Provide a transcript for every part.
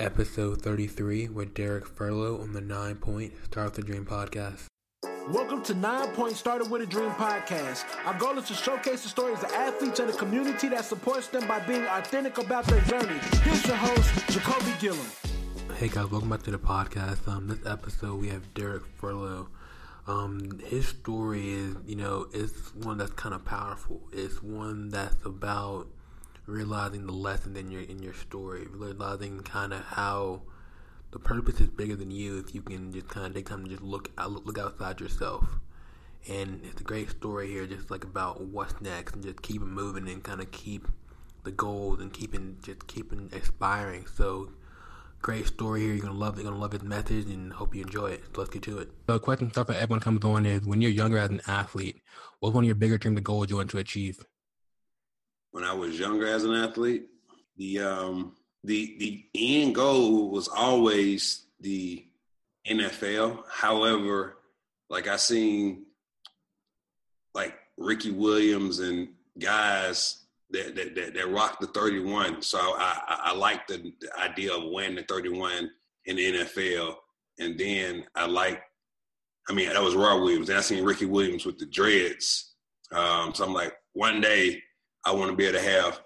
episode 33 with Derrick Furlow on the Nine Point Start the Dream podcast. Welcome to Nine Point Started with a Dream podcast. Our goal is to showcase the stories of athletes and the community that supports them by being authentic about their journey. Here's your host, Jacolby Gilliam. Hey guys, welcome back to the podcast. Um, this episode we have Derrick Furlow. Um, his story is, you know, it's one that's kind of powerful. It's one that's about realizing the lesson in your in your story, realizing kind of how the purpose is bigger than you. If you can just kind of take time to just look out, look outside yourself, and it's a great story here, just like about what's next, and just keep moving and kind of keep the goals and keeping just keeping aspiring. So. Great story here. You're gonna love it. You're gonna love his message, and hope you enjoy it. So let's get to it. So, the question stuff that everyone comes on is: When you're younger as an athlete, what's one of your bigger dreams or goals you want to achieve? When I was younger as an athlete. The um, the the end goal was always the NFL. However, like I seen like Ricky Williams and guys that that that, that rock the 31. So I I, I like the, the idea of winning the 31 in the NFL. And then I like I mean, that was Roy Williams. And I seen Ricky Williams with the dreads. Um, so I'm like, one day I want to be able to have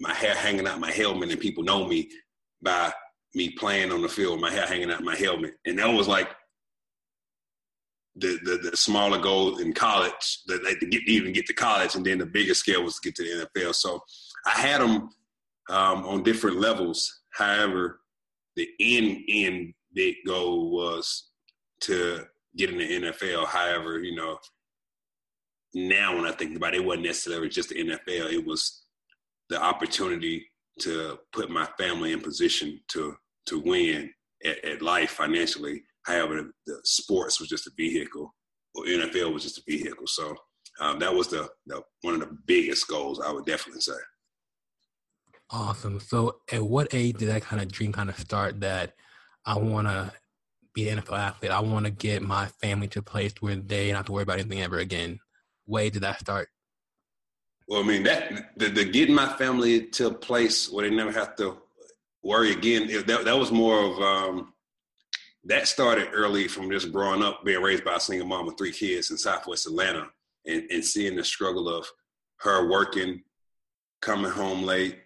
my hair hanging out my helmet and people know me by me playing on the field, my hair hanging out my helmet. And that was like the the, the smaller goal in college, that to get even get to college, and then the bigger scale was to get to the NFL. So I had them um, on different levels. However, the end end big goal was to get in the NFL. However, you know, now when I think about it, it wasn't necessarily just the NFL. It was the opportunity to put my family in position to to win at, at life financially. However, the, sports was just a vehicle, or NFL was just a vehicle. So um, that was the, the one of the biggest goals I would definitely say. Awesome. So, at what age did that kind of dream kind of start? That I want to be an NFL athlete. I want to get my family to a place where they don't have to worry about anything ever again way did that start? Well, I mean that the, the getting my family to a place where they never have to worry again. That that was more of um, that started early from just growing up, being raised by a single mom with three kids in Southwest Atlanta, and, and seeing the struggle of her working, coming home late,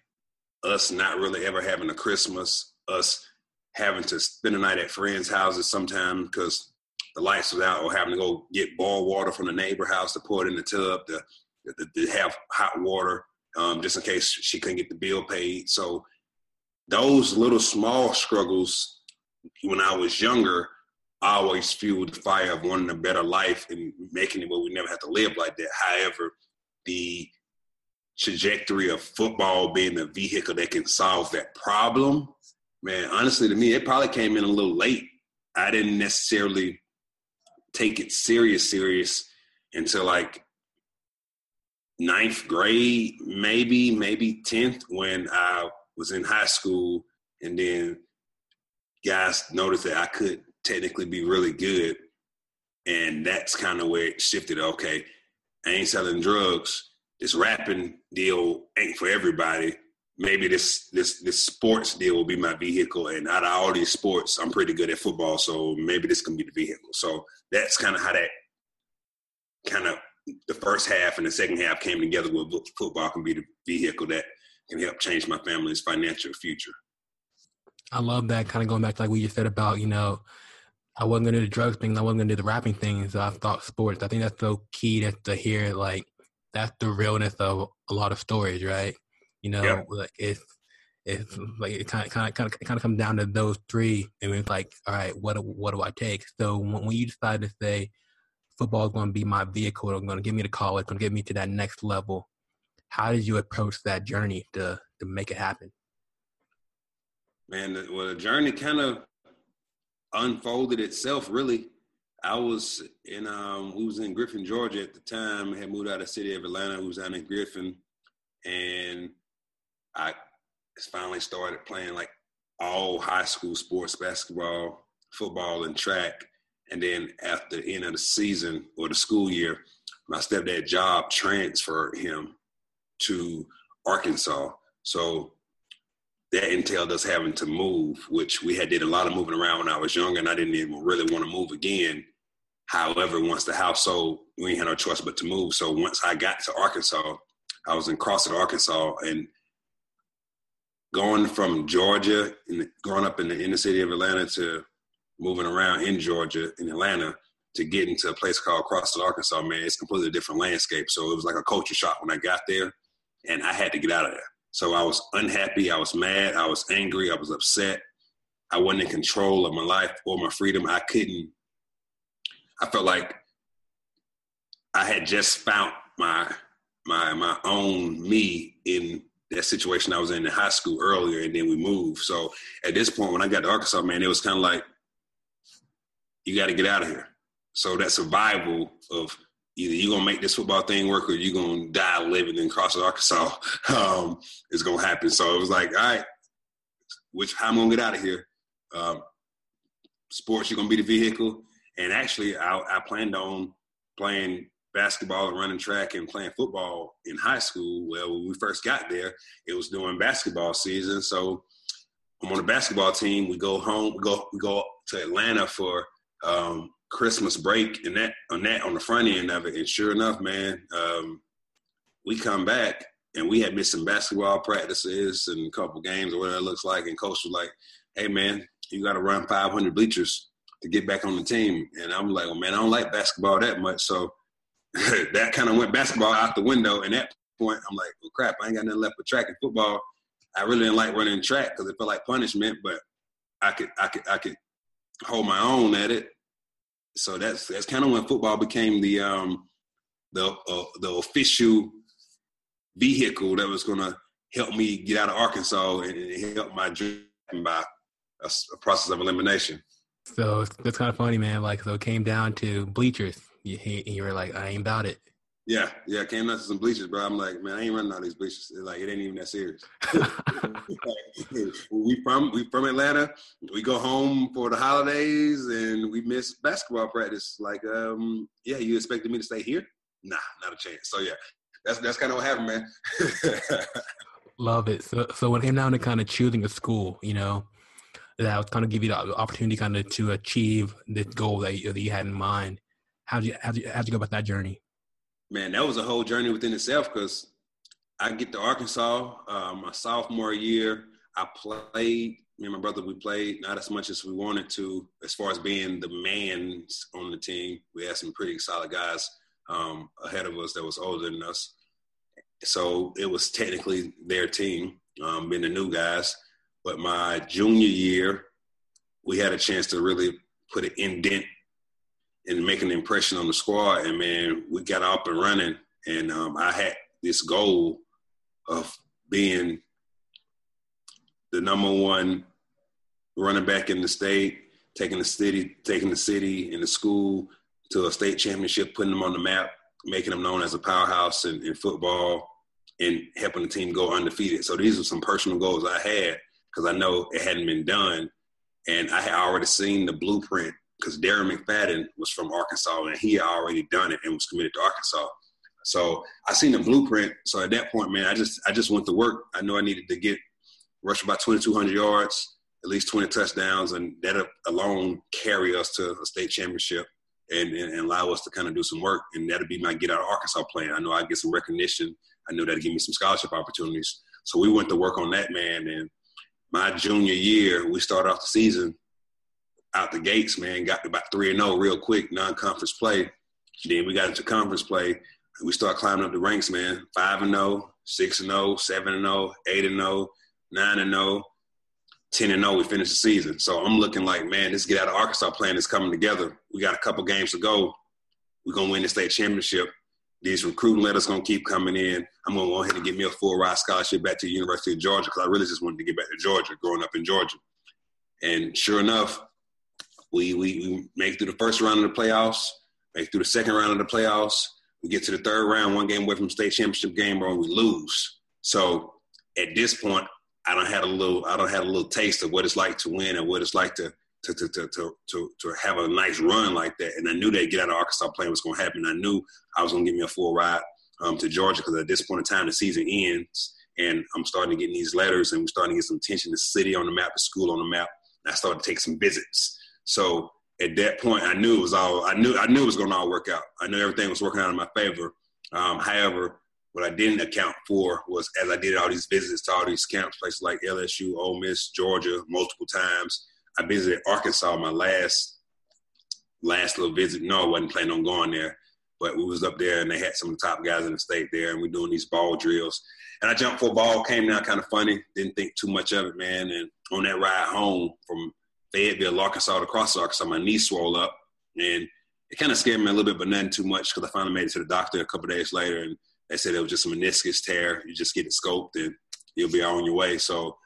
us not really ever having a Christmas, us having to spend the night at friends' houses sometimes because the lights was out or having to go get boiled water from the neighbor house to pour it in the tub to, to, to have hot water um, just in case she couldn't get the bill paid. So those little small struggles when I was younger, I always fueled the fire of wanting a better life and making it where we never have to live like that. However, the trajectory of football being the vehicle that can solve that problem, man, honestly to me, it probably came in a little late. I didn't necessarily take it serious, serious until like ninth grade, maybe, maybe 10th when I was in high school. And then guys noticed that I could technically be really good. And that's kind of where it shifted. Okay, I ain't selling drugs. This rapping deal ain't for everybody. Maybe this this this sports deal will be my vehicle. And out of all these sports, I'm pretty good at football, so maybe this can be the vehicle. So that's kind of how that kind of the first half and the second half came together with football can be the vehicle that can help change my family's financial future. I love that kind of going back to like what you said about, you know, I wasn't gonna do the drugs thing, I wasn't gonna do the rapping thing, so I thought sports. I think that's so key that to hear like that's the realness of a lot of stories, right? You know, yeah. like it's it's like it kind of kind of kind of kind of comes down to those three, and it's like, all right, what what do I take? So when, when you decide to say football is going to be my vehicle, it's going to get me to college, it's going to get me to that next level, how did you approach that journey to to make it happen? Man, well, the journey kind of unfolded itself. Really, I was in um, we was in Griffin, Georgia at the time. I had moved out of the city of Atlanta. We was down in Griffin, and I finally started playing like all high school sports, basketball, football, and track. And then after the end of the season or the school year, my stepdad job transferred him to Arkansas. So that entailed us having to move, which we had did a lot of moving around when I was younger, and I didn't even really want to move again. However, once the house sold, we had no choice but to move. So once I got to Arkansas, I was in Crossett, Arkansas, and going from Georgia and growing up in the inner city of Atlanta to moving around in Georgia in Atlanta to get into a place called Crossett, Arkansas, man, it's completely a different landscape. So it was like a culture shock when I got there, and I had to get out of there. So I was unhappy, I was mad, I was angry, I was upset. I wasn't in control of my life or my freedom. I couldn't. I felt like I had just found my my my own me in that situation I was in in high school earlier, and then we moved. So at this point, when I got to Arkansas, man, it was kind of like you got to get out of here. So that survival of either you're gonna make this football thing work or you're gonna die living in Crossett, Arkansas um, is gonna happen. So it was like, all right, which how I'm gonna get out of here. Um, sports, you're gonna be the vehicle. And actually, I, I planned on playing basketball and running track and playing football in high school. Well, when we first got there, it was during basketball season. So I'm on the basketball team. We go home. We go we go to Atlanta for um, Christmas break, and that on that on the front end of it. And sure enough, man, um, we come back and we had missed some basketball practices and a couple games or whatever it looks like. And coach was like, "Hey, man, you got to run 500 bleachers to get back on the team." And I'm like, "Well, man, I don't like basketball that much." So that kind of went basketball out the window. And at that point, I'm like, "Well, crap, I ain't got nothing left for track and football." I really didn't like running track because it felt like punishment, but I could, I could, I could hold my own at it. So that's that's kind of when football became the um, the uh, the official vehicle that was going to help me get out of Arkansas and, and help my dream by a, a, process of elimination. So that's kind of funny, man. Like, so it came down to bleachers. You, you were like, I ain't about it. Yeah, yeah, came down to some bleachers, bro. I'm like, man, I ain't running all these bleachers. Like, it ain't even that serious. we from we from Atlanta. We go home for the holidays, and we miss basketball practice. Like, um, yeah, you expected me to stay here? Nah, not a chance. So yeah, that's that's kind of what happened, man. Love it. So so when it came down to kind of choosing a school, you know, that was kind of give you the opportunity kind of to achieve the goal that you, that you had in mind. How'd you how'd you how'd you go about that journey? man, that was a whole journey within itself because I get to Arkansas uh, my sophomore year. I played. Me and my brother, we played not as much as we wanted to, as far as being the man on the team. We had some pretty solid guys um, ahead of us that was older than us. So it was technically their team, um, being the new guys. But my junior year, we had a chance to really put an indent and make an impression on the squad. And man, we got up and running. And um, I had this goal of being the number one running back in the state, taking the city, taking the city and the school to a state championship, putting them on the map, making them known as a powerhouse in, in football, and helping the team go undefeated. So these are some personal goals I had because I know it hadn't been done, and I had already seen the blueprint because Darren McFadden was from Arkansas and he had already done it and was committed to Arkansas. So I seen the blueprint. So at that point, man, I just I just went to work. I know I needed to get rush about 2,200 yards, at least 20 touchdowns, and that alone carry us to a state championship and, and, and allow us to kind of do some work. And that'd be my get out of Arkansas plan. I know I'd get some recognition. I knew that'd give me some scholarship opportunities. So we went to work on that, man. And my junior year, we started off the season out the gates, man, got about three and zero oh real quick, non-conference play. Then we got into conference play. We start climbing up the ranks, man. Five and 0, 6 and 0, 7 and 0, 8 and 0, 9 and 0, 10 and 0. We finished the season. So I'm looking like, man, this get out of Arkansas plan is coming together. We got a couple games to go. We're gonna win the state championship. These recruiting letters gonna keep coming in. I'm gonna go ahead and get me a full ride scholarship back to the University of Georgia because I really just wanted to get back to Georgia, growing up in Georgia. And sure enough, we, we, we make through the first round of the playoffs, make through the second round of the playoffs. We get to the third round, one game away from state championship game, bro, and we lose. So at this point, I don't have a little, I don't have a little taste of what it's like to win and what it's like to to to to to to, have a nice run like that. And I knew that get out of Arkansas playing was going to happen. I knew I was going to give me a full ride um, to Georgia because at this point in time, the season ends and I'm starting to get these letters, and we're starting to get some attention. The city on the map, the school on the map. I started to take some visits. So at that point, I knew it was all. I knew I knew it was going to all work out. I knew everything was working out in my favor. Um, however, what I didn't account for was as I did all these visits to all these camps, places like LSU, Ole Miss, Georgia, multiple times. I visited Arkansas my last last little visit. No, I wasn't planning on going there, but we was up there and they had some of the top guys in the state there, and we're doing these ball drills. And I jumped for a ball, came down kind of funny, didn't think too much of it, man. And on that ride home from Fayetteville, Arkansas to Crossett Arkansas, my knee swelled up, and it kind of scared me a little bit, but nothing too much because I finally made it to the doctor a couple days later, and they said it was just a meniscus tear. You just get it scoped, and you'll be on your way. So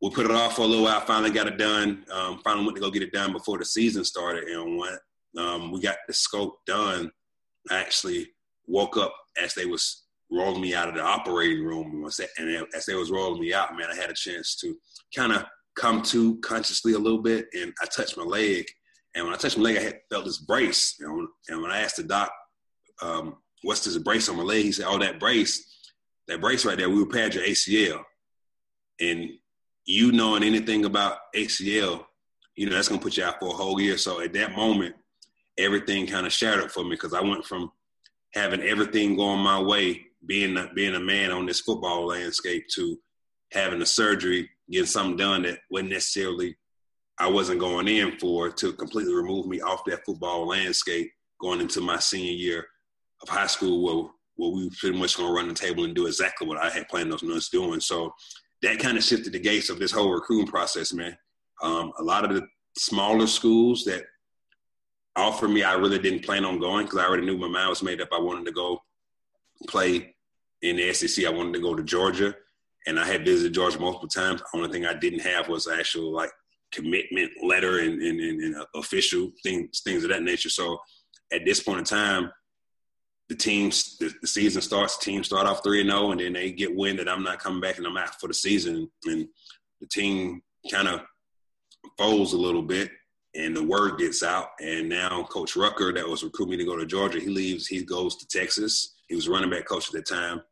we put it off for a little while. Finally got it done. Um, finally went to go get it done before the season started, and when um, we got the scope done, I actually woke up as they was rolling me out of the operating room, and as they was rolling me out, man, I had a chance to kind of come to consciously a little bit, and I touched my leg. And when I touched my leg, I had felt this brace. And when I asked the doc, um, "What's this brace on my leg?" He said, "Oh, that brace, that brace right there, we repaired your ACL." And you knowing anything about ACL, you know that's gonna put you out for a whole year. So at that moment, everything kind of shattered for me because I went from having everything going my way, being being a man on this football landscape, to having a surgery getting something done that wasn't necessarily I wasn't going in for to completely remove me off that football landscape going into my senior year of high school where, where we pretty much going to run the table and do exactly what I had planned on us doing. So that kind of shifted the gates of this whole recruiting process, man. Um, a lot of the smaller schools that offered me, I really didn't plan on going because I already knew my mind was made up. I wanted to go play in the SEC. I wanted to go to Georgia and I had visited Georgia multiple times. The only thing I didn't have was actual like commitment letter and, and, and, and official things, things of that nature. So at this point in time, the teams, the, the season starts. Teams start off three and zero, oh, and then they get wind that I'm not coming back and I'm out for the season, and the team kind of folds a little bit, and the word gets out. And now Coach Rucker, that was recruiting me to go to Georgia, he leaves. He goes to Texas. He was running back coach at the time,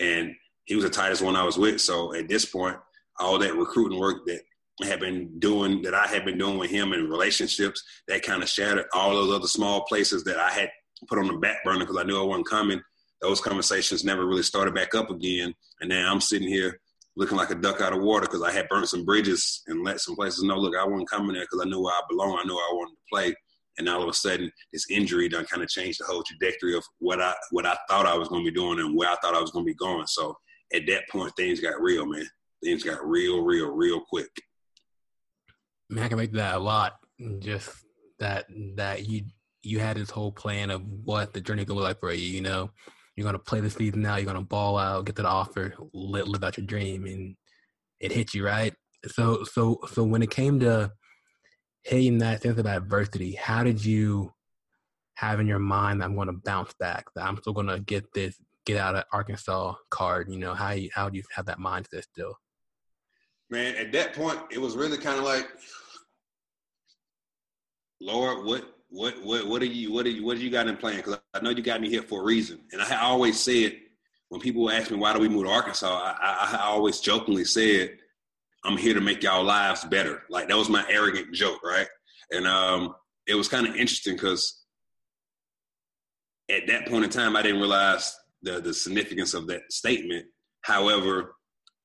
and he was the tightest one I was with. So at this point, all that recruiting work that I had been doing, that I had been doing with him in relationships, that kind of shattered all those other small places that I had put on the back burner because I knew I wasn't coming. Those conversations never really started back up again. And now I'm sitting here looking like a duck out of water because I had burnt some bridges and let some places know, look, I wasn't coming there because I knew where I belong. I knew I wanted to play. And all of a sudden, this injury done kind of changed the whole trajectory of what I what I thought I was going to be doing and where I thought I was going to be going. So at that point, things got real, man. Things got real, real, real quick. Man, I can make that a lot. Just that that you you had this whole plan of what the journey could look like for you. You know, you're gonna play the season now. You're gonna ball out, get that offer, live, live out your dream, and it hit you right. So, so, so when it came to hitting that sense of adversity, how did you have in your mind that I'm going to bounce back? That I'm still going to get this get out of Arkansas card? You know, how you, how do you have that mindset still? Man, at that point, it was really kind of like, Lord, what what what what are you what are you what do you got in plan? Because I know you got me here for a reason, and I always said when people ask me why do we move to Arkansas, I, I, I always jokingly said I'm here to make y'all lives better. Like that was my arrogant joke, right? And um, it was kind of interesting because at that point in time, I didn't realize the the significance of that statement. However,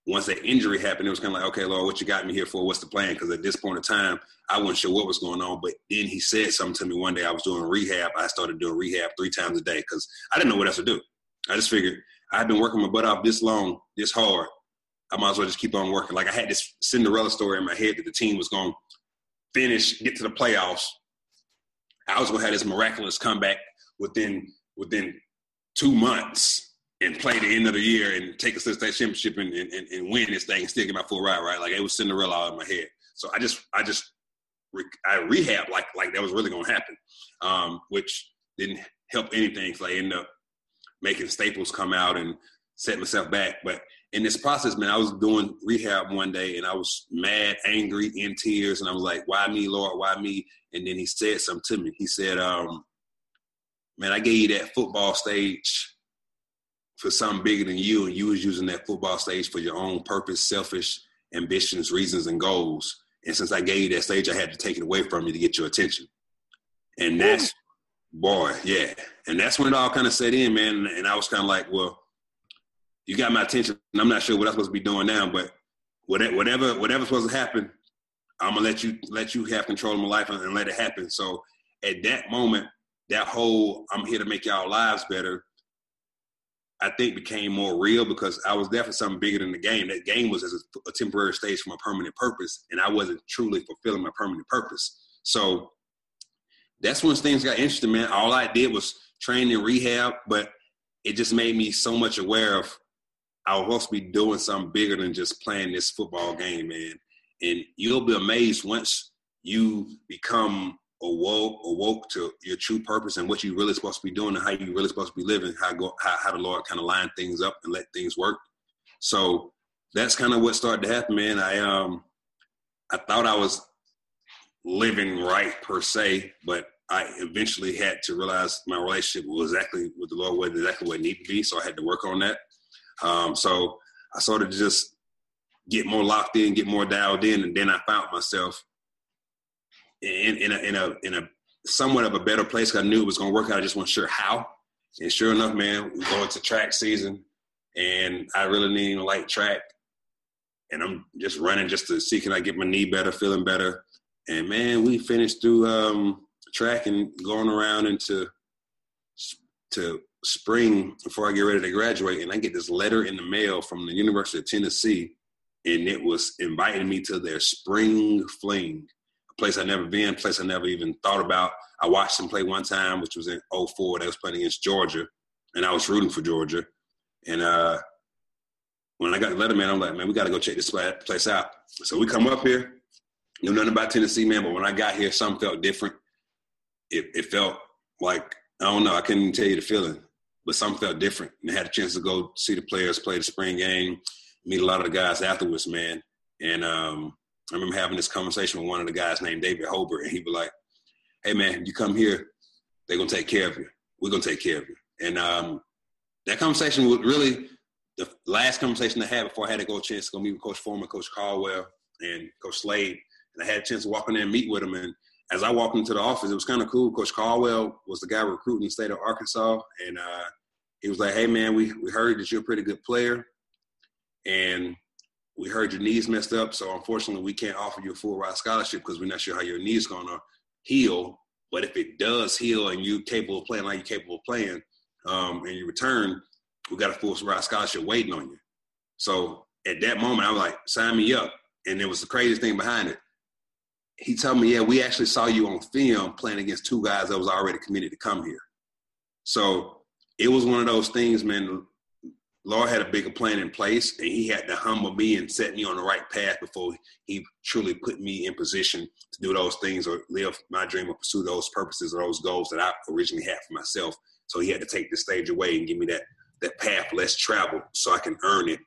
once that injury happened, it was kind of like, okay, Lord, what you got me here for? What's the plan? Because at this point in time, I wasn't sure what was going on. But then he said something to me one day. I was doing rehab. I started doing rehab three times a day because I didn't know what else to do. I just figured I've been working my butt off this long, this hard. I might as well just keep on working. Like I had this Cinderella story in my head that the team was going to finish, get to the playoffs. I was going to have this miraculous comeback within within two months and play the end of the year and take a state championship and, and, and, win this thing and still get my full ride, right? Like it was Cinderella out of my head. So I just, I just, I rehab like like that was really gonna happen, um, which didn't help anything. So I ended up making staples come out and set myself back. But in this process, man, I was doing rehab one day and I was mad, angry, in tears, and I was like, "Why me, Lord? Why me?" And then he said something to me. He said, um, man, I gave you that football stage for something bigger than you, and you was using that football stage for your own purpose, selfish ambitions, reasons, and goals. And since I gave you that stage, I had to take it away from you to get your attention. And that's boy, yeah. And that's when it all kind of set in, man. And I was kind of like, well, you got my attention. I'm not sure what I'm supposed to be doing now, but whatever whatever's supposed to happen, I'm gonna let you let you have control of my life and let it happen. So at that moment, that whole I'm here to make y'all lives better, I think became more real because I was definitely something bigger than the game. That game was as a, a temporary stage for my permanent purpose, and I wasn't truly fulfilling my permanent purpose. So that's when things got interesting, man. All I did was train and rehab, but it just made me so much aware of I was supposed to be doing something bigger than just playing this football game, man. And you'll be amazed once you become awoke, awoke to your true purpose and what you're really supposed to be doing and how you're really supposed to be living, how go, how, how the Lord kind of line things up and let things work. So that's kind of what started to happen, man. I um I thought I was living right per se, but I eventually had to realize my relationship was exactly with the Lord wasn't exactly what it needed to be. So I had to work on that. Um, so I sort of just get more locked in, get more dialed in, and then I found myself in, in a in a in a somewhat of a better place. I knew it was going to work out. I just wasn't sure how. And sure enough, man, we go into track season, and I really need a light track, and I'm just running just to see can I get my knee better, feeling better. And man, we finished through um, track and going around into to spring before I get ready to graduate, and I get this letter in the mail from the University of Tennessee, and it was inviting me to their spring fling, a place I never been, place I never even thought about. I watched them play one time, which was in 04. They was playing against Georgia, and I was rooting for Georgia. And uh, when I got the letter, man, I'm like, man, we got to go check this place out. So we come up here, knew nothing about Tennessee, man, but when I got here, something felt different. It, it felt like I don't know. I couldn't even tell you the feeling but something felt different. And I had a chance to go see the players play the spring game, meet a lot of the guys afterwards, man. And um, I remember having this conversation with one of the guys named David Holbert, and he was like, "Hey, man, you come here, they're gonna take care of you. We're gonna take care of you." And um, that conversation was really the last conversation I had before I had to go a chance to go meet with Coach Fulmer, Coach Caldwell, and Coach Slade. And I had a chance to walk in there and meet with them. And as I walked into the office, it was kind of cool. Coach Caldwell was the guy recruiting the state of Arkansas, and uh, he was like, "Hey man, we we heard that you're a pretty good player, and we heard your knees messed up. So unfortunately, we can't offer you a full ride scholarship because we're not sure how your knees gonna heal. But if it does heal and you're capable of playing like you're capable of playing, um, and you return, we got a full ride scholarship waiting on you." So at that moment, I was like, "Sign me up!" And it was the craziest thing behind it he told me, yeah, we actually saw you on film playing against two guys that was already committed to come here. So it was one of those things, man. Lord had a bigger plan in place, and He had to humble me and set me on the right path before He truly put me in position to do those things or live my dream or pursue those purposes or those goals that I originally had for myself. So He had to take the stage away and give me that that path less traveled so I can earn it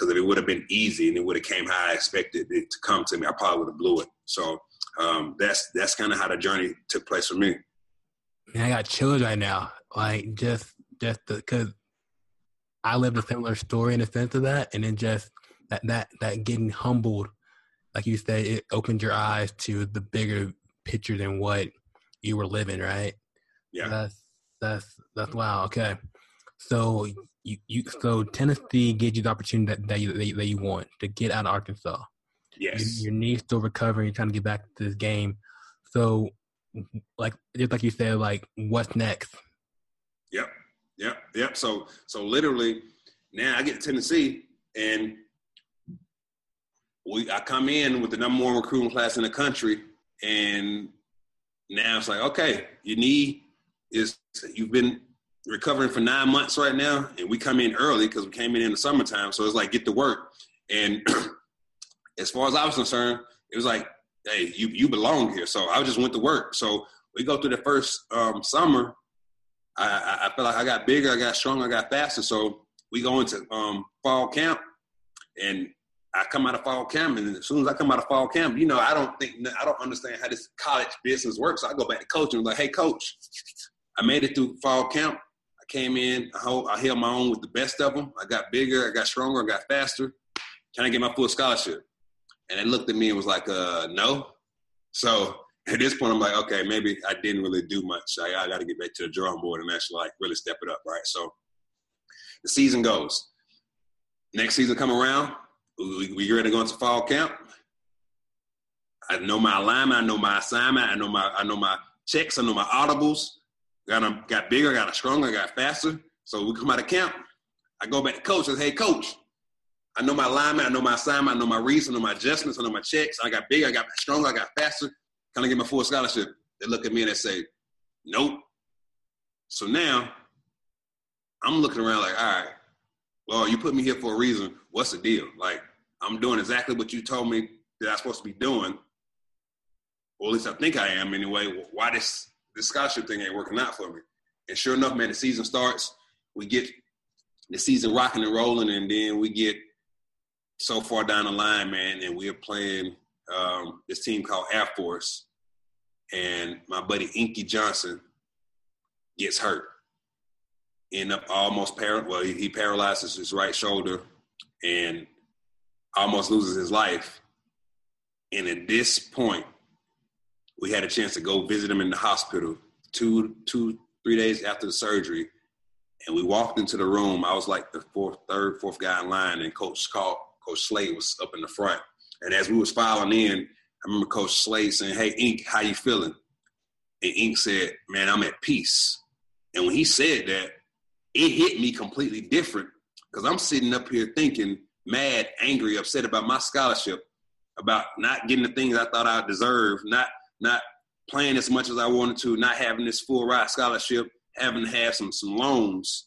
because if it would have been easy and it would have came how I expected it to come to me, I probably would have blew it. So um, that's that's kind of how the journey took place for me. Man, I got chills right now. Like just just because I lived a similar story in a sense of that, and then just that that that getting humbled, like you said, it opened your eyes to the bigger picture than what you were living, right? Yeah. That's that's that's wow. Okay, so you, you so Tennessee gives you the opportunity that, that you that, that you want to get out of Arkansas. Yes. Your, your knee's still recovering. You're trying to get back to this game. So, like just like you said, like what's next? Yep. Yep. Yep. So so literally, now I get to Tennessee and we I come in with the number one recruiting class in the country, and now it's like, okay, your knee is you've been recovering for nine months right now, and we come in early because we came in in the summertime. So it's like get to work. And as far as I was concerned, it was like, hey, you you belong here. So I just went to work. So we go through the first um, summer. I, I, I felt like I got bigger, I got stronger, I got faster. So we go into um, fall camp, and I come out of fall camp, and as soon as I come out of fall camp, you know, I don't think I don't understand how this college business works. So I go back to coach and was like, hey, coach, I made it through fall camp I came in. I, hold, I held my own with the best of them. I got bigger. I got stronger. I got faster. Trying to get my full scholarship. And they looked at me and was like, uh, no. So at this point, I'm like, okay, maybe I didn't really do much. I, I got to get back to the drawing board and actually like really step it up, right? So the season goes. Next season come around, we, we ready to go into fall camp. I know my alignment, I know my assignment, I know my I know my checks, I know my audibles. Got a, got bigger, got stronger, got faster. So we come out of camp. I go back to coach and say, hey coach, I know my alignment, I know my assignment, I know my reason, I know my adjustments, I know my checks. I got bigger, I got stronger, I got faster. Can I get my full scholarship? They look at me and they say, nope. So now I'm looking around like, all right, well, you put me here for a reason. What's the deal? Like, I'm doing exactly what you told me that I'm supposed to be doing, or at least I think I am anyway. Why this this scholarship thing ain't working out for me? And sure enough, man, the season starts. We get the season rocking and rolling, and then we get so far down the line, man, and we're playing um, this team called Air Force, and my buddy Inky Johnson gets hurt. End up almost par- well, he, he paralyzes his right shoulder and almost loses his life. And at this point, we had a chance to go visit him in the hospital two, two, three days after the surgery. And we walked into the room. I was like the fourth, third, fourth guy in line, and Coach called, Coach Slade was up in the front. And as we was filing in, I remember Coach Slade saying, "Hey, Ink, how you feeling?" And Ink said, "Man, I'm at peace." And when he said that, it hit me completely different because I'm sitting up here thinking, mad, angry, upset about my scholarship, about not getting the things I thought I deserved, not not playing as much as I wanted to, not having this full ride scholarship, having to have some some loans.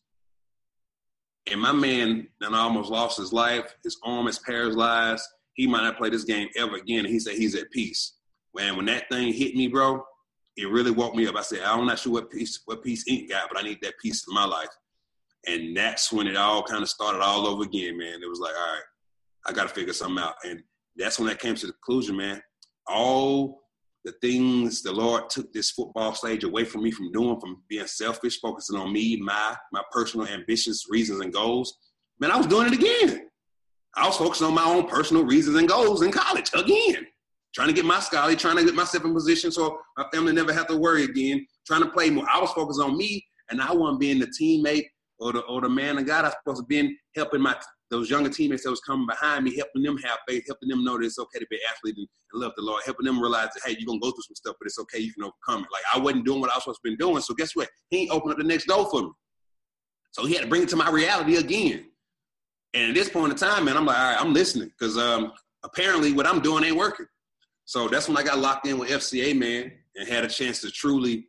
And my man then almost lost his life. His arm is paralyzed. He might not play this game ever again. And he said he's at peace. Man, when that thing hit me, bro, it really woke me up. I said, I'm not sure what peace what peace Ink got, but I need that peace in my life. And that's when it all kind of started all over again, man. It was like, all right, I got to figure something out. And that's when I came to the conclusion, man. All the things the Lord took this football stage away from me from doing, from being selfish, focusing on me, my my personal ambitions, reasons, and goals. Man, I was doing it again. I was focusing on my own personal reasons and goals in college again. Trying to get my scholarship, trying to get myself in position so my family never have to worry again. Trying to play more. I was focused on me, and I wasn't being the teammate or the or the man of God I was supposed to be helping my those younger teammates that was coming behind me, helping them have faith, helping them know that it's okay to be an athlete and, love the Lord, helping them realize that hey, you're gonna go through some stuff, but it's okay, you can overcome it. Like I wasn't doing what I was supposed to be doing, so guess what? He opened up the next door for me. So he had to bring it to my reality again. And at this point in time, man, I'm like, all right, I'm listening because um, apparently what I'm doing ain't working. So that's when I got locked in with FCA, man, and had a chance to truly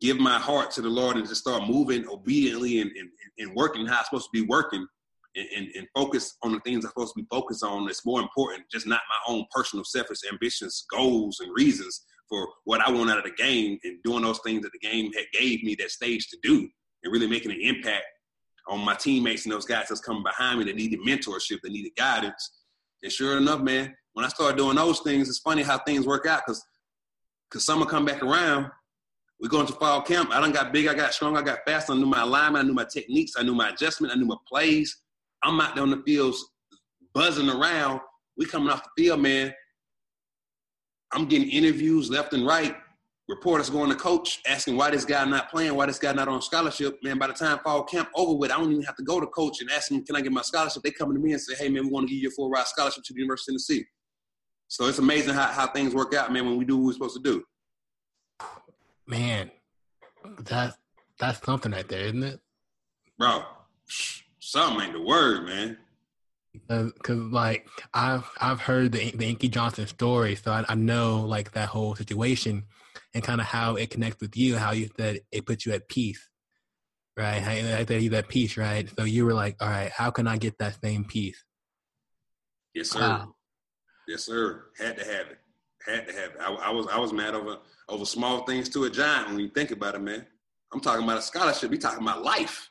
give my heart to the Lord and just start moving obediently and, and, and working how I'm supposed to be working and, and, and, focus on the things I'm supposed to be focused on. It's more important, just not my own personal selfish ambitions, goals, and reasons for what I want out of the game and doing those things that the game had gave me that stage to do and really making an impact on my teammates and those guys that's coming behind me that needed mentorship, that needed guidance. And sure enough, man, when I started doing those things, it's funny how things work out because because summer come back around we go into fall camp. I done got big, I got strong, I got fast. I knew my alignment, I knew my techniques, I knew my adjustment, I knew my plays. I'm out there on the fields buzzing around. We coming off the field, man. I'm getting interviews left and right. Reporters going to coach asking why this guy not playing, why this guy not on scholarship. Man, by the time fall camp over with, I don't even have to go to coach and ask him, can I get my scholarship? They coming to me and say, hey, man, we want to give you a full ride scholarship to the University of Tennessee. So it's amazing how, how things work out, man, when we do what we're supposed to do. Man, that that's something right there, isn't it? Bro, something ain't the word, man. Uh, because like I've I've heard the the Inky Johnson story, so I, I know like that whole situation and kind of how it connects with you, how you said it puts you at peace, right? How I said he's at peace, right? So you were like, all right, how can I get that same peace? Yes, sir. Wow. Yes, sir. Had to have it. Had to have it. I, I was I was mad over over small things to a giant when you think about it, man. I'm talking about a scholarship. He talking about life.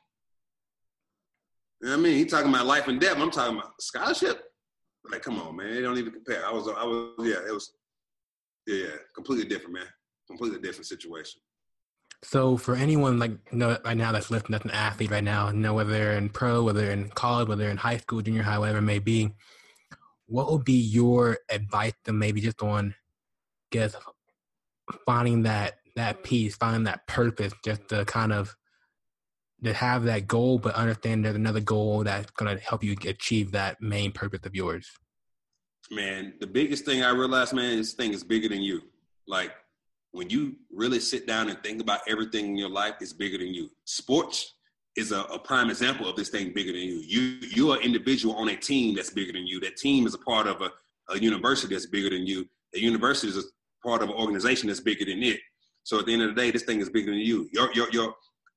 You know what I mean? He talking about life and death. I'm talking about scholarship. Like, come on, man. They don't even compare. I was, I was, yeah, it was, yeah, completely different, man. Completely different situation. So for anyone like you know right now that's listening, that's an athlete right now, you know whether they're in pro, whether they're in college, whether they're in high school, junior high, whatever it may be, what would be your advice to maybe just on, guess, finding that that peace, finding that purpose, just to kind of to have that goal, but understand there's another goal that's going to help you achieve that main purpose of yours. Man, the biggest thing I realized, man, this thing is bigger than you. Like when you really sit down and think about everything in your life, it's bigger than you. Sports is a, a, prime example of this thing bigger than you. You you're an individual on a team that's bigger than you. That team is a part of a, a university that's bigger than you. The university is a part of an organization that's bigger than it. So at the end of the day, this thing is bigger than you. Your your your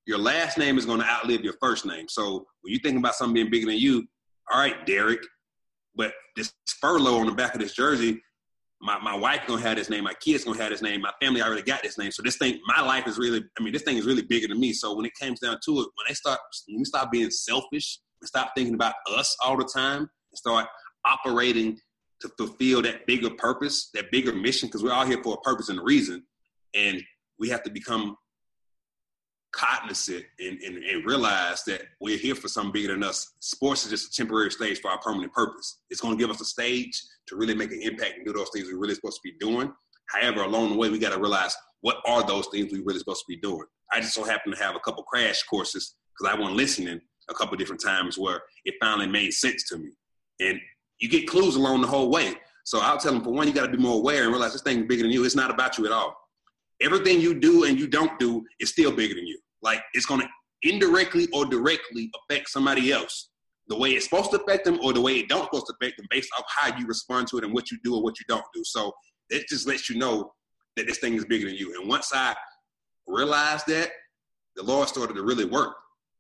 your last name is going to outlive your first name. So when you think about something being bigger than you, all right, Derrick, but this Furlow on the back of this jersey, my, my wife gonna have this name, my kids gonna have this name, my family already got this name. So this thing, my life is really, I mean, this thing is really bigger than me. So when it comes down to it, when they start, when we stop being selfish and stop thinking about us all the time and start operating to fulfill that bigger purpose, that bigger mission, because we're all here for a purpose and a reason. And we have to become cognizant and, and, and, realize that we're here for something bigger than us. Sports is just a temporary stage for our permanent purpose. It's going to give us a stage to really make an impact and do those things we're really supposed to be doing. However, along the way, we got to realize what are those things we really supposed to be doing. I just so happen to have a couple crash courses because I wasn't listening a couple different times where it finally made sense to me. And you get clues along the whole way. So I'll tell them for one, you got to be more aware and realize this thing is bigger than you. It's not about you at all everything you do and you don't do is still bigger than you. Like it's going to indirectly or directly affect somebody else the way it's supposed to affect them or the way it don't supposed to affect them based off how you respond to it and what you do or what you don't do. So it just lets you know that this thing is bigger than you. And once I realized that, the Lord started to really work.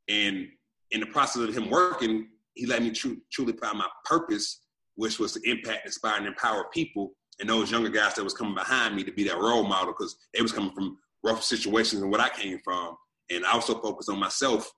And in the process of him working, he let me tr- truly find my purpose, which was to impact, inspire, and empower people and those younger guys that was coming behind me to be that role model because they was coming from rough situations and what I came from. And I was so focused on myself,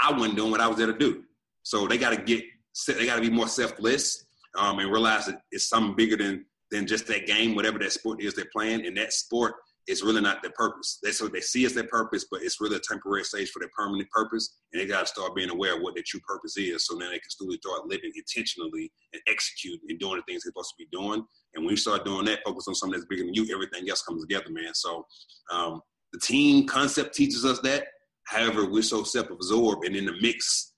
I wasn't doing what I was there to do. So they got to get, they got to be more selfless um, and realize that it's something bigger than than just that game, whatever that sport is they're playing. And that sport it's really not their purpose. They so they see as their purpose, but it's really a temporary stage for their permanent purpose. And they got to start being aware of what their true purpose is, so then they can slowly start living intentionally and executing and doing the things they're supposed to be doing. And when you start doing that, focus on something that's bigger than you, everything else comes together, man. So um, the team concept teaches us that. However, we're so self-absorbed and in the mix,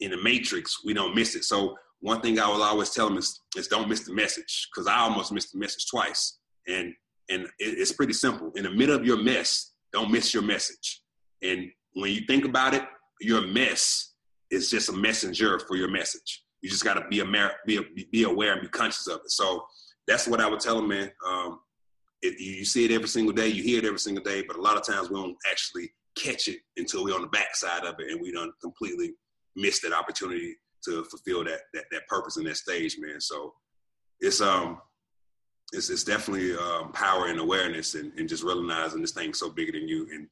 in the matrix, we don't miss it. So one thing I will always tell them is, is don't miss the message because I almost missed the message twice. And and it's pretty simple. In the middle of your mess, don't miss your message. And when you think about it, your mess is just a messenger for your message. You just got to be, be, be aware and be conscious of it. So that's what I would tell them, man. Um, it, you see it every single day, you hear it every single day, but a lot of times we don't actually catch it until we're on the backside of it and we don't completely miss that opportunity to fulfill that, that, that purpose in that stage, man. So it's, um, it's, it's definitely um, power and awareness and, and just realizing this thing's so bigger than you and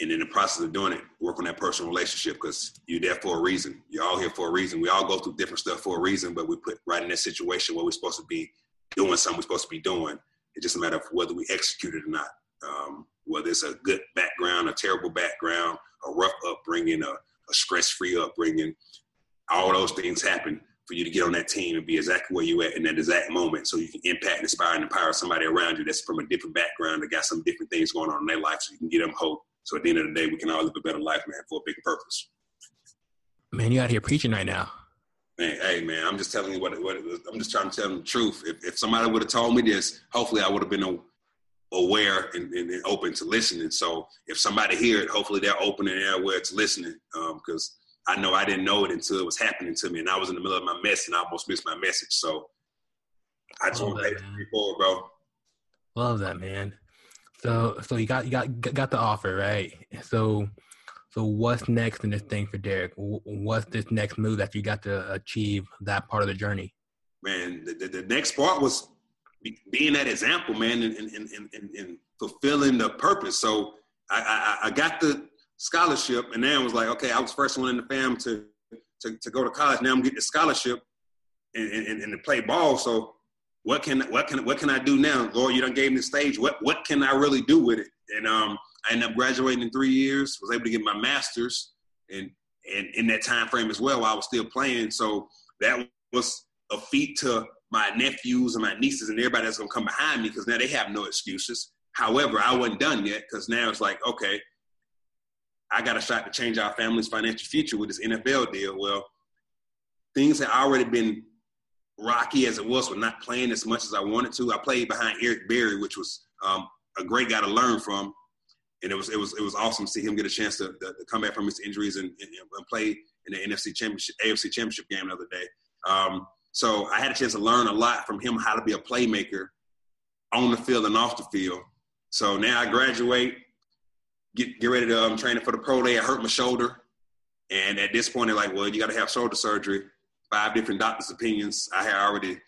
and in the process of doing it, work on that personal relationship because you're there for a reason. You're all here for a reason. We all go through different stuff for a reason, but we put right in that situation where we're supposed to be doing something we're supposed to be doing. It's just a matter of whether we execute it or not. Um, whether it's a good background, a terrible background, a rough upbringing, a, a stress-free upbringing, all those things happen for you to get on that team and be exactly where you at in that exact moment so you can impact, inspire, and empower somebody around you that's from a different background that got some different things going on in their life so you can give them hope. So at the end of the day, we can all live a better life, man, for a big purpose. Man, you out here preaching right now. Man, hey man, I'm just telling you what, what I'm just trying to tell them the truth. If, if somebody would have told me this, hopefully I would have been aware and, and, and, open to listening. So if somebody hear it, hopefully they're open and they're aware to listening because um, I know I didn't know it until it was happening to me, and I was in the middle of my mess, and I almost missed my message. So I just want to pay forward, bro. Love that, man. So, so you got you got got the offer, right? So, so what's next in this thing for Derrick? What's this next move that you got to achieve that part of the journey? Man, the, the, the next part was being that example, man, and, and, and, and, fulfilling the purpose. So I, I, I got the scholarship, and then was like, okay, I was first one in the fam to to, to go to college. Now I'm getting a scholarship and, and, and to play ball. So what can what can what can I do now? Lord, you done gave me the stage. What what can I really do with it? And um, I ended up graduating in three years. Was able to get my master's, and and in that time frame as well, I was still playing. So that was a feat to my nephews and my nieces and everybody that's gonna come behind me because now they have no excuses. However, I wasn't done yet because now it's like, okay, I got a shot to change our family's financial future with this NFL deal. Well, things had already been rocky as it was with not playing as much as I wanted to. I played behind Eric Berry, which was um, a great guy to learn from, and it was it was it was awesome to see him get a chance to, to, to come back from his injuries and, and, and, play in the NFC championship, AFC championship game the other day. Um, so I had a chance to learn a lot from him how to be a playmaker on the field and off the field. So now I graduate, get get ready to um, train for the pro day. I hurt my shoulder, and at this point, they're like, "Well, you got to have shoulder surgery." Five different doctors' opinions. I had already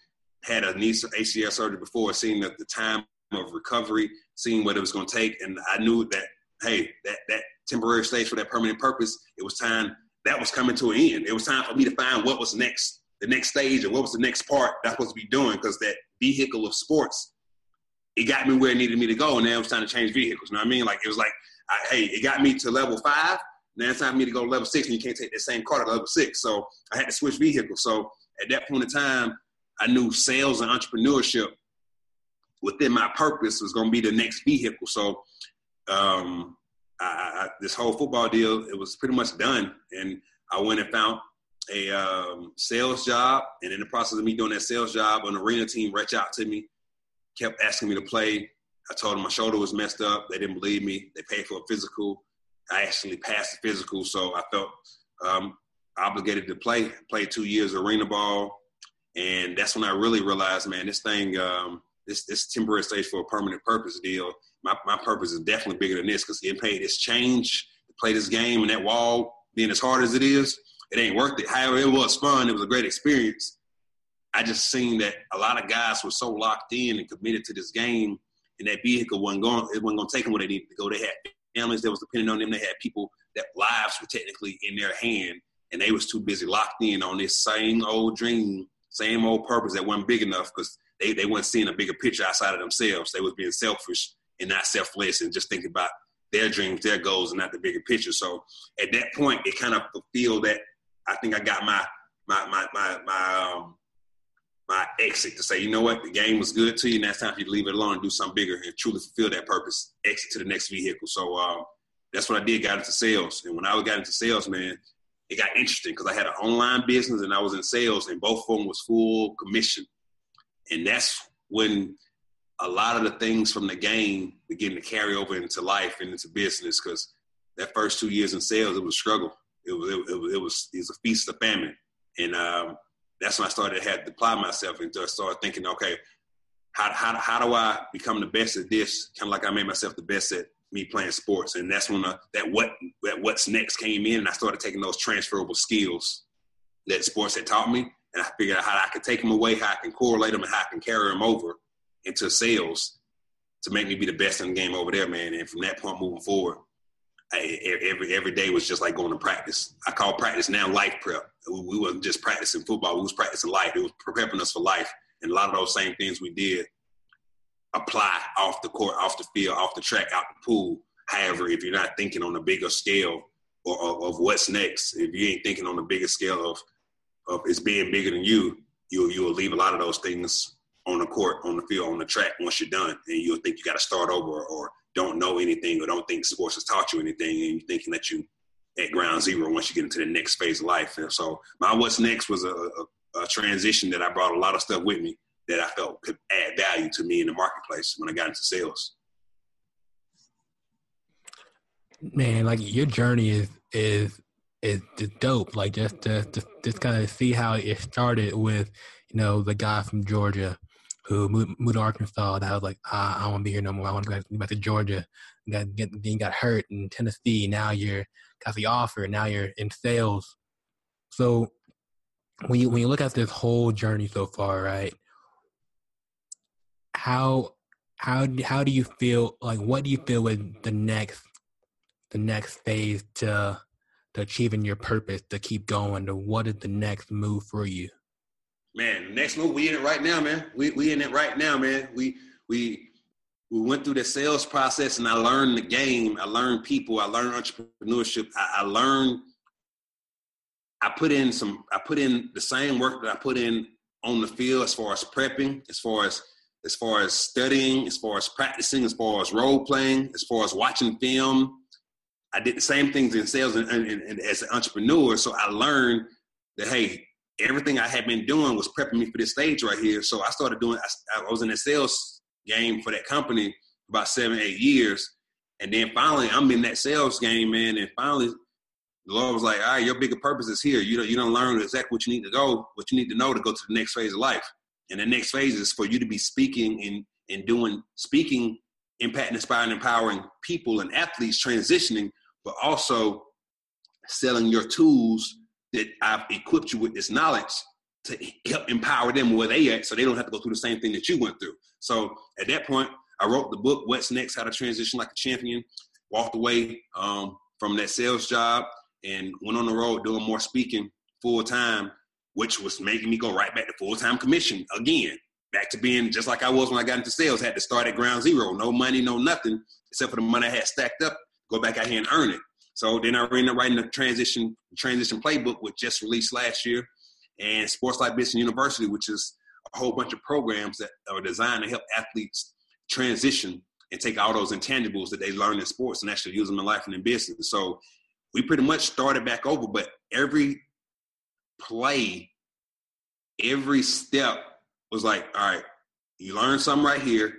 had a knee ACL surgery before, seeing the, the time of recovery, seeing what it was going to take, and I knew that hey, that that temporary stage for that permanent purpose, it was time that was coming to an end. It was time for me to find what was next, the next stage, and what was the next part that I was supposed to be doing, because that vehicle of sports, it got me where it needed me to go, and now it was time to change vehicles. You know what I mean? Like it was like, I, hey, it got me to level five. Now it's time for me to go to level six, and you can't take that same car to level six. So I had to switch vehicles. So at that point in time, I knew sales and entrepreneurship within my purpose was going to be the next vehicle. So um, I, I, this whole football deal, it was pretty much done, and I went and found a um, sales job. And in the process of me doing that sales job, an arena team reached out to me, kept asking me to play. I told them my shoulder was messed up. They didn't believe me. They paid for a physical. I actually passed the physical, so I felt um, obligated to play. Played two years arena ball, and that's when I really realized, man, this thing, um, this this temporary stage for a permanent purpose deal. My my purpose is definitely bigger than this because getting paid this change to play this game and that wall being as hard as it is, it ain't worth it. However, it was fun. It was a great experience. I just seen that a lot of guys were so locked in and committed to this game, and that vehicle wasn't going. It wasn't going to take them where they needed to go. They had families that was depending on them. They had people that lives were technically in their hand, and they was too busy locked in on this same old dream, same old purpose that wasn't big enough because they, they weren't seeing a bigger picture outside of themselves. They was being selfish and not selfless and just thinking about their dreams, their goals, and not the bigger picture. So at that point, it kind of fulfilled that. I think I got my my my my my um, my exit to say, you know what, the game was good to you. Now it's time for you to leave it alone and do something bigger and truly fulfill that purpose. Exit to the next vehicle. So um, that's what I did. Got into sales, and when I got into sales, man, it got interesting because I had an online business and I was in sales, and both of them was full commission and that's when a lot of the things from the game begin to carry over into life and into business because that first two years in sales it was struggle. It was it, it, it was it was a feast of famine. And um, that's when I started to have to apply myself and I started thinking okay how, how, how do I become the best at this? Kind of like I made myself the best at me playing sports. And that's when uh, that what that what's next came in and I started taking those transferable skills that sports had taught me and I figured out how I could take them away, how I can correlate them, and how I can carry them over into sales to make me be the best in the game over there, man. And from that point moving forward, I, every every day was just like going to practice. I call practice now life prep. We, we wasn't just practicing football; we was practicing life. It was preparing us for life, and a lot of those same things we did apply off the court, off the field, off the track, out the pool. However, if you're not thinking on a bigger scale or, of, of what's next, if you ain't thinking on a bigger scale of of it's being bigger than you, you you'll leave a lot of those things on the court, on the field, on the track once you're done, and you'll think you got to start over or don't know anything or don't think sports has taught you anything, and you're thinking that you at ground zero once you get into the next phase of life. And so my what's next was a, a, a transition that I brought a lot of stuff with me that I felt could add value to me in the marketplace when I got into sales. Man, like your journey is is is dope. Like just to, to just kind of see how it started with, you know, the guy from Georgia who moved, moved to Arkansas. And I was like, ah, I don't want to be here no more. I want to go back to Georgia. Got, get, then got hurt in Tennessee. Now you're got the offer. Now you're in sales. So when you when you look at this whole journey so far, right? How how how do you feel? Like, what do you feel with the next the next phase to to achieving your purpose to keep going to what is the next move for you man next move we in it right now man we, we in it right now man we we we went through the sales process and I learned the game. I learned people. I learned entrepreneurship. I, I learned. I put in some. I put in the same work that I put in on the field as far as prepping, as far as as far as studying, as far as practicing, as far as role playing, as far as watching film. I did the same things in sales and, and, and as an entrepreneur. So I learned that hey, everything I had been doing was prepping me for this stage right here. So I started doing. I, I was in the sales game for that company about seven, eight years. And then finally, I'm in that sales game, man. And finally, the Lord was like, all right, your bigger purpose is here. You don't, you don't learn exactly what you need to go, what you need to know to go to the next phase of life. And the next phase is for you to be speaking and, and doing, speaking, impacting, inspiring, empowering people and athletes transitioning, but also selling your tools that I've equipped you with this knowledge to help empower them where they at so they don't have to go through the same thing that you went through. So at that point, I wrote the book, What's Next, How to Transition Like a Champion, walked away um, from that sales job and went on the road doing more speaking full time, which was making me go right back to full time commission again. Back to being just like I was when I got into sales, had to start at ground zero, no money, no nothing, except for the money I had stacked up, go back out here and earn it. So then I ended up writing the transition transition playbook, which just released last year and Sports Life Business University, which is a whole bunch of programs that are designed to help athletes transition and take all those intangibles that they learn in sports and actually use them in life and in business. So we pretty much started back over, but every play, every step was like, all right, you learn something right here.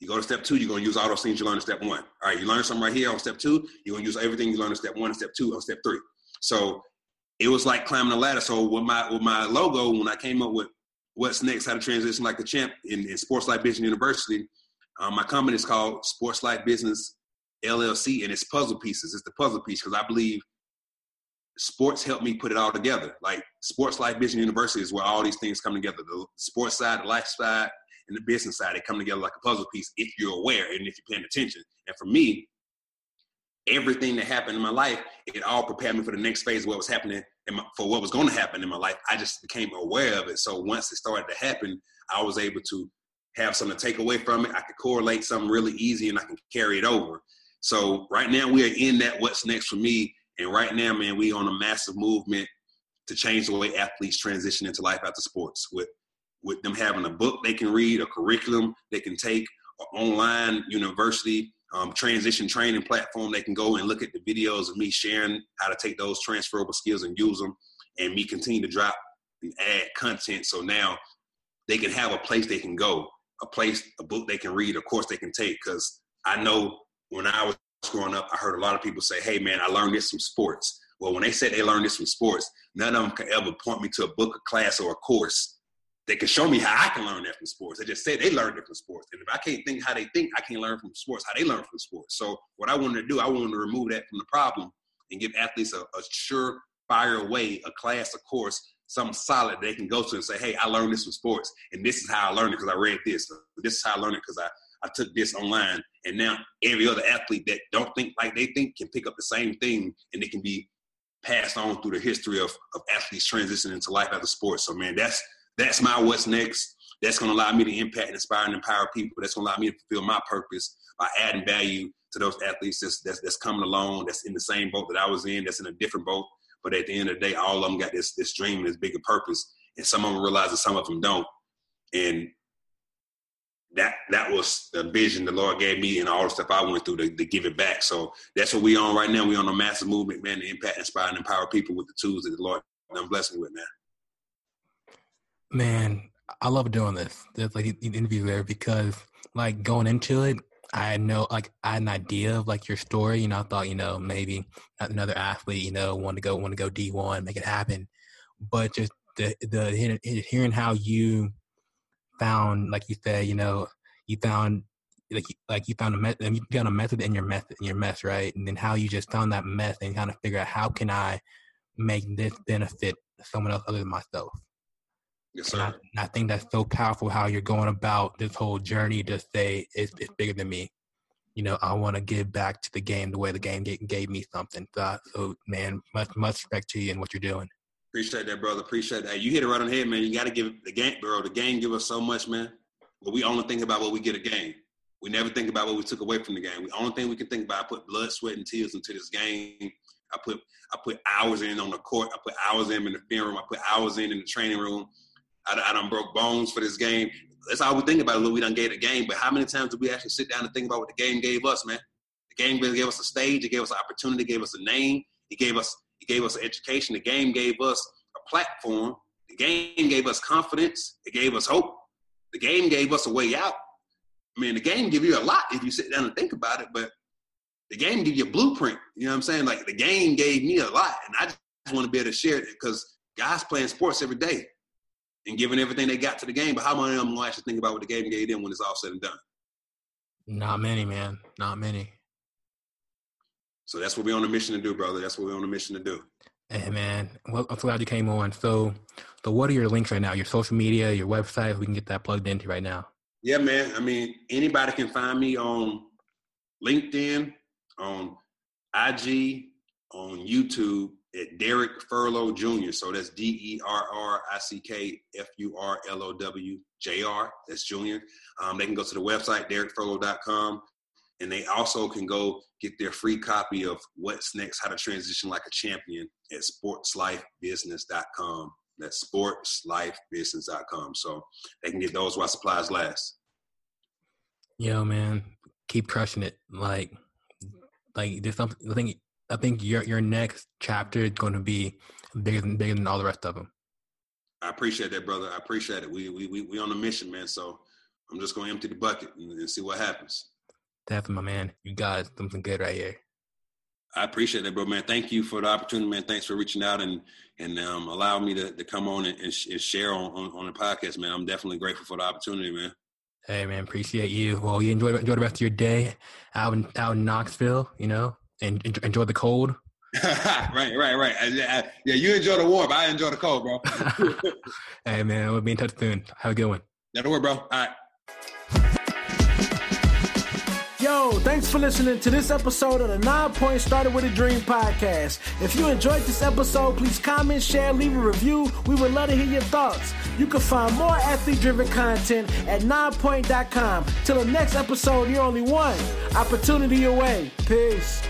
You go to step two, you're gonna use all those things you learned in step one. All right, you learn something right here on step two, you're gonna use everything you learned in step one and step two on step three. So it was like climbing a ladder. So with my with my logo, when I came up with what's next, how to transition like a champ in, in Sports Life Business University, um, my company is called Sports Life Business LLC, and it's puzzle pieces. It's the puzzle piece because I believe sports helped me put it all together. Like Sports Life Business University is where all these things come together: the sports side, the life side, and the business side. They come together like a puzzle piece if you're aware and if you're paying attention. And for me, everything that happened in my life, it all prepared me for the next phase of what was happening my, for what was going to happen in my life. I just became aware of it. So once it started to happen, I was able to have something to take away from it. I could correlate something really easy and I can carry it over. So right now we are in that what's next for me. And right now, man, we on a massive movement to change the way athletes transition into life after sports with with them having a book they can read, a curriculum they can take, an online university um, transition training platform. They can go and look at the videos of me sharing how to take those transferable skills and use them, and me continue to drop and add content. So now they can have a place they can go, a place, a book they can read, a course they can take. Because I know when I was growing up, I heard a lot of people say, "Hey, man, I learned this from sports." Well, when they said they learned this from sports, none of them can ever point me to a book, a class, or a course they can show me how I can learn that from sports. They just say they learn it from sports. And if I can't think how they think, I can't learn from sports, how they learn from sports. So what I wanted to do, I wanted to remove that from the problem and give athletes a, a sure fire way, a class, a course, something solid they can go to and say, hey, I learned this from sports. And this is how I learned it because I read this. This is how I learned it because I, I took this online. And now every other athlete that don't think like they think can pick up the same thing and it can be passed on through the history of, of athletes transitioning into life after sports. So man, that's that's my what's next. That's going to allow me to impact, inspire, and empower people. That's going to allow me to fulfill my purpose by adding value to those athletes that's, that's, that's coming along, that's in the same boat that I was in, that's in a different boat. But at the end of the day, all of them got this this dream and this bigger purpose, and some of them realize that some of them don't. And that that was the vision the Lord gave me and all the stuff I went through to, to, give it back. So that's what we on right now. We on a massive movement, man, to impact, inspire, and empower people with the tools that the Lord done blessed me with, man. Man, I love doing this. There's like the interview there because like going into it, I know like I had an idea of like your story. You know, I thought you know maybe another athlete, you know, want to go want to go D one, make it happen. But just the the hearing how you found, like you said, you know, you found like like you found a method, you found a method in your method in your mess, right? And then how you just found that method and kind of figure out how can I make this benefit someone else other than myself. Yes, sir. And I, and I, think that's so powerful how you're going about this whole journey to say it's, it's bigger than me. You know, I want to give back to the game the way the game gave, gave me something. So, so, man, much much respect to you and what you're doing. Appreciate that, brother. Appreciate that. You hit it right on the head, man. You got to give the game, bro. The game give us so much, man. But we only think about what we get a game. We never think about what we took away from the game. The only thing we can think about, I put blood, sweat, and tears into this game. I put I put hours in on the court. I put hours in in the film room. I put hours in in the training room. I, I done broke bones for this game. That's all we think about. Look, we done gave the game, but how many times do we actually sit down and think about what the game gave us, man? The game really gave us a stage. It gave us an opportunity. It gave us a name. It gave us it gave us an education. The game gave us a platform. The game gave us confidence. It gave us hope. The game gave us a way out. I mean, the game give you a lot if you sit down and think about it, but the game give you a blueprint. You know what I'm saying? Like the game gave me a lot, and I just want to be able to share it because guys playing sports every day and giving everything they got to the game. But how many of them will actually think about what the game gave them when it's all said and done? Not many, man. Not many. So that's what we're on a mission to do, brother. That's what we're on a mission to do. Hey, man. Well, I'm so glad you came on. So, so what are your links right now? Your social media, your website. We can get that plugged into right now. Yeah, man. I mean, anybody can find me on LinkedIn, on IG, on YouTube at Derrick Furlow Jr. So that's D E R R I C K F U R L O W J R. That's Junior. Um, they can go to the website, derrickfurlow.com. And they also can go get their free copy of What's Next, How to Transition Like a Champion at sportslifebusiness.com. That's sportslifebusiness.com. So they can get those while supplies last. Yo, man, keep crushing it. Like, like there's something. I think I think your your next chapter is going to be bigger than bigger than all the rest of them. I appreciate that, brother. I appreciate it. We we we we on a mission, man. So I'm just going to empty the bucket and, and see what happens. Definitely, my man. You got something good right here. I appreciate that, bro, man. Thank you for the opportunity, man. Thanks for reaching out and and um, allowing me to, to come on and, and, share on, on, on the podcast, man. I'm definitely grateful for the opportunity, man. Hey, man, appreciate you. Well, you enjoy enjoy the rest of your day out in out in Knoxville, you know, and enjoy the cold. right, right, right. Uh, I, I, uh, yeah, you enjoy the warm. I enjoy the cold, bro. hey, man, we'll be in touch soon. Have a good one. That'll work, bro. All right. Yo, thanks for listening to this episode of the Nine Point Started with a Dream podcast. If you enjoyed this episode, please comment, share, leave a review. We would love to hear your thoughts. You can find more athlete driven content at ninepoint.com. Till the next episode, you're only one opportunity away. Peace.